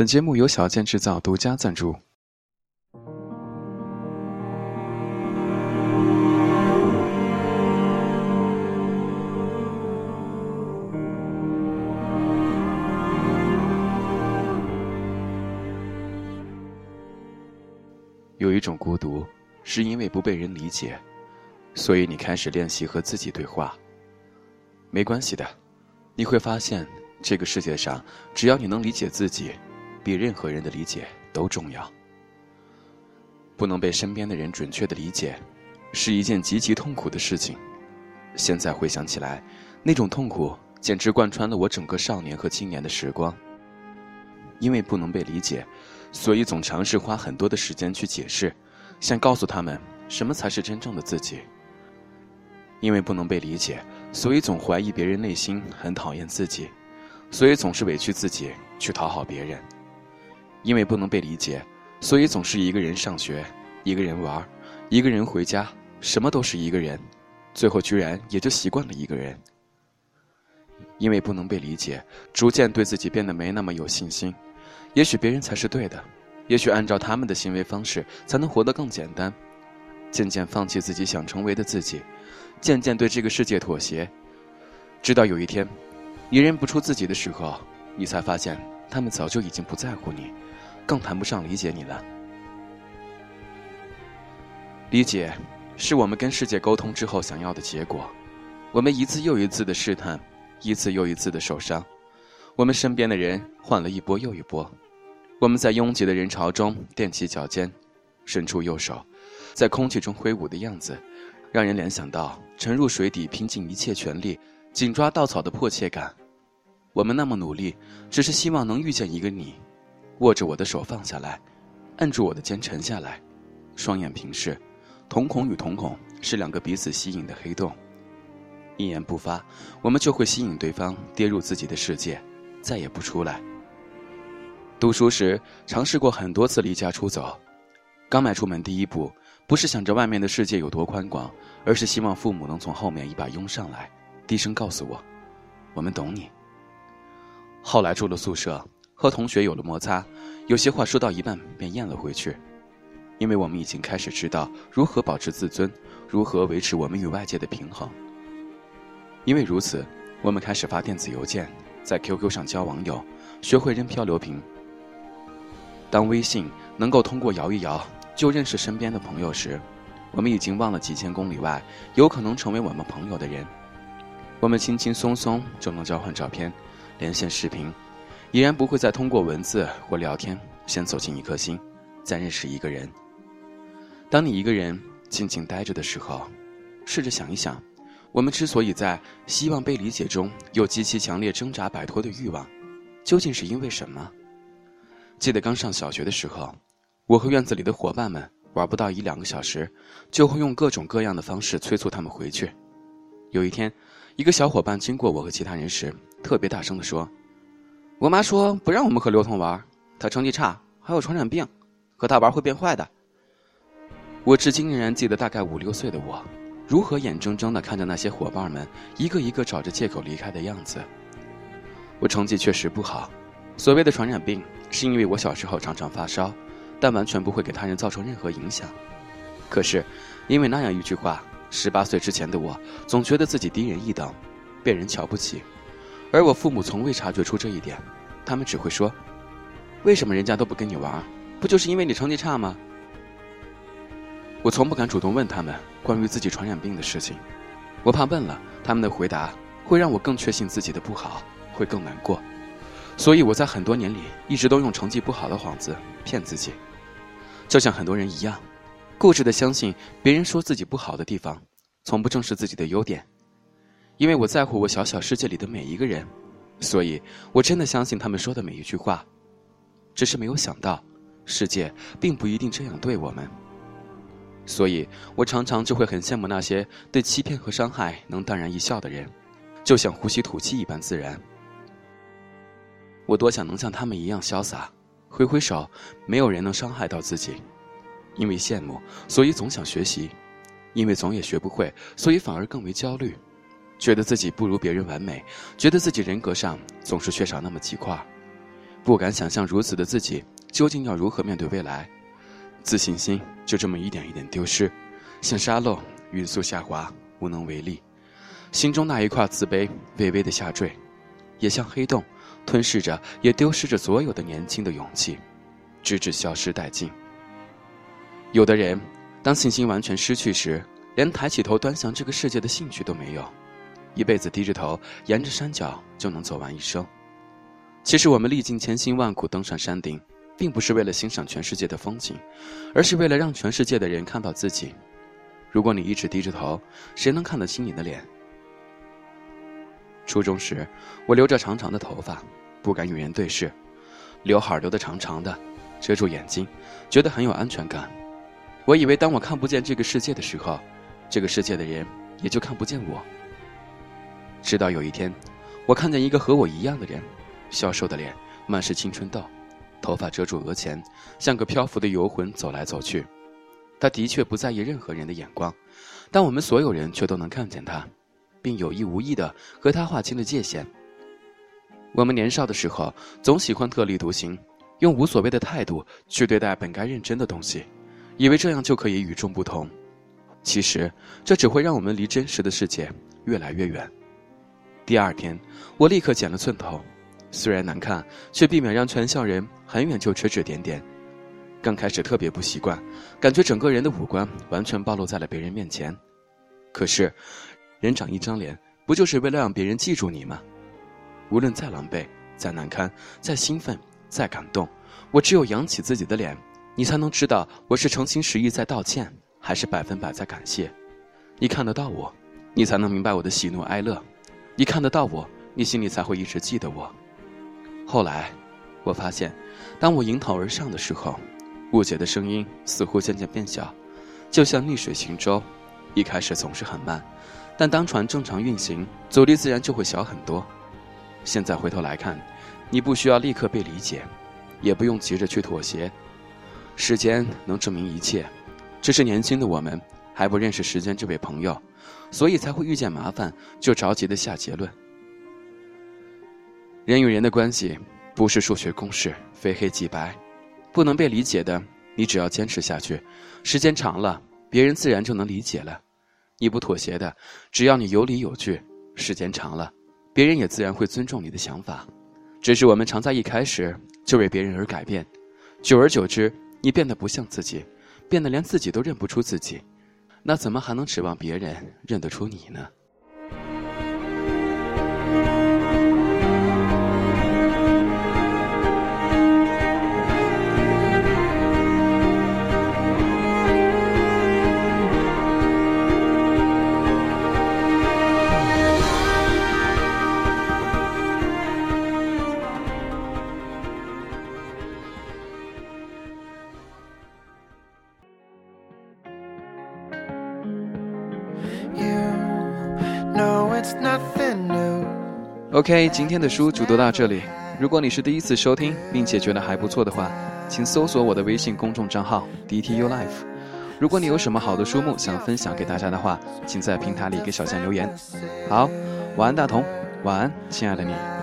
本节目由小健制造独家赞助。有一种孤独，是因为不被人理解，所以你开始练习和自己对话。没关系的，你会发现，这个世界上，只要你能理解自己。比任何人的理解都重要。不能被身边的人准确的理解，是一件极其痛苦的事情。现在回想起来，那种痛苦简直贯穿了我整个少年和青年的时光。因为不能被理解，所以总尝试花很多的时间去解释，想告诉他们什么才是真正的自己。因为不能被理解，所以总怀疑别人内心很讨厌自己，所以总是委屈自己去讨好别人。因为不能被理解，所以总是一个人上学，一个人玩，一个人回家，什么都是一个人，最后居然也就习惯了一个人。因为不能被理解，逐渐对自己变得没那么有信心。也许别人才是对的，也许按照他们的行为方式才能活得更简单。渐渐放弃自己想成为的自己，渐渐对这个世界妥协，直到有一天，你认不出自己的时候，你才发现他们早就已经不在乎你。更谈不上理解你了。理解，是我们跟世界沟通之后想要的结果。我们一次又一次的试探，一次又一次的受伤。我们身边的人换了一波又一波。我们在拥挤的人潮中踮起脚尖，伸出右手，在空气中挥舞的样子，让人联想到沉入水底拼尽一切全力紧抓稻草的迫切感。我们那么努力，只是希望能遇见一个你。握着我的手放下来，按住我的肩沉下来，双眼平视，瞳孔与瞳孔是两个彼此吸引的黑洞，一言不发，我们就会吸引对方跌入自己的世界，再也不出来。读书时尝试过很多次离家出走，刚迈出门第一步，不是想着外面的世界有多宽广，而是希望父母能从后面一把拥上来，低声告诉我：“我们懂你。”后来住了宿舍。和同学有了摩擦，有些话说到一半便咽了回去，因为我们已经开始知道如何保持自尊，如何维持我们与外界的平衡。因为如此，我们开始发电子邮件，在 QQ 上交网友，学会扔漂流瓶。当微信能够通过摇一摇就认识身边的朋友时，我们已经忘了几千公里外有可能成为我们朋友的人。我们轻轻松松就能交换照片，连线视频。已然不会再通过文字或聊天先走进一颗心，再认识一个人。当你一个人静静待着的时候，试着想一想，我们之所以在希望被理解中有极其强烈挣扎摆脱的欲望，究竟是因为什么？记得刚上小学的时候，我和院子里的伙伴们玩不到一两个小时，就会用各种各样的方式催促他们回去。有一天，一个小伙伴经过我和其他人时，特别大声地说。我妈说不让我们和刘同玩，他成绩差，还有传染病，和他玩会变坏的。我至今仍然记得，大概五六岁的我，如何眼睁睁的看着那些伙伴们一个一个找着借口离开的样子。我成绩确实不好，所谓的传染病，是因为我小时候常常发烧，但完全不会给他人造成任何影响。可是，因为那样一句话，十八岁之前的我总觉得自己低人一等，被人瞧不起。而我父母从未察觉出这一点，他们只会说：“为什么人家都不跟你玩？不就是因为你成绩差吗？”我从不敢主动问他们关于自己传染病的事情，我怕问了他们的回答会让我更确信自己的不好，会更难过。所以我在很多年里一直都用成绩不好的幌子骗自己，就像很多人一样，固执的相信别人说自己不好的地方，从不正视自己的优点。因为我在乎我小小世界里的每一个人，所以我真的相信他们说的每一句话。只是没有想到，世界并不一定这样对我们。所以我常常就会很羡慕那些对欺骗和伤害能淡然一笑的人，就像呼吸吐气一般自然。我多想能像他们一样潇洒，挥挥手，没有人能伤害到自己。因为羡慕，所以总想学习；因为总也学不会，所以反而更为焦虑。觉得自己不如别人完美，觉得自己人格上总是缺少那么几块，不敢想象如此的自己究竟要如何面对未来，自信心就这么一点一点丢失，像沙漏匀速下滑，无能为力。心中那一块自卑微微的下坠，也像黑洞，吞噬着，也丢失着所有的年轻的勇气，直至消失殆尽。有的人，当信心完全失去时，连抬起头端详这个世界的兴趣都没有，一辈子低着头沿着山脚就能走完一生。其实我们历尽千辛万苦登上山顶，并不是为了欣赏全世界的风景，而是为了让全世界的人看到自己。如果你一直低着头，谁能看得清你的脸？初中时，我留着长长的头发，不敢与人对视，刘海留得长长的，遮住眼睛，觉得很有安全感。我以为当我看不见这个世界的时候，这个世界的人也就看不见我。直到有一天，我看见一个和我一样的人，消瘦的脸，满是青春痘，头发遮住额前，像个漂浮的游魂走来走去。他的确不在意任何人的眼光，但我们所有人却都能看见他。并有意无意地和他划清了界限。我们年少的时候，总喜欢特立独行，用无所谓的态度去对待本该认真的东西，以为这样就可以与众不同。其实，这只会让我们离真实的世界越来越远。第二天，我立刻剪了寸头，虽然难看，却避免让全校人很远就指指点点。刚开始特别不习惯，感觉整个人的五官完全暴露在了别人面前。可是。人长一张脸，不就是为了让别人记住你吗？无论再狼狈、再难堪、再兴奋、再感动，我只有扬起自己的脸，你才能知道我是诚心实意在道歉，还是百分百在感谢。你看得到我，你才能明白我的喜怒哀乐；你看得到我，你心里才会一直记得我。后来，我发现，当我迎头而上的时候，误解的声音似乎渐渐变小，就像逆水行舟，一开始总是很慢。但当船正常运行，阻力自然就会小很多。现在回头来看，你不需要立刻被理解，也不用急着去妥协。时间能证明一切，只是年轻的我们还不认识时间这位朋友，所以才会遇见麻烦就着急的下结论。人与人的关系不是数学公式，非黑即白，不能被理解的，你只要坚持下去，时间长了，别人自然就能理解了。你不妥协的，只要你有理有据，时间长了，别人也自然会尊重你的想法。只是我们常在一开始就为别人而改变，久而久之，你变得不像自己，变得连自己都认不出自己，那怎么还能指望别人认得出你呢？？OK，今天的书就读到这里。如果你是第一次收听，并且觉得还不错的话，请搜索我的微信公众账号 DTU Life。如果你有什么好的书目想分享给大家的话，请在平台里给小象留言。好，晚安大同，晚安，亲爱的你。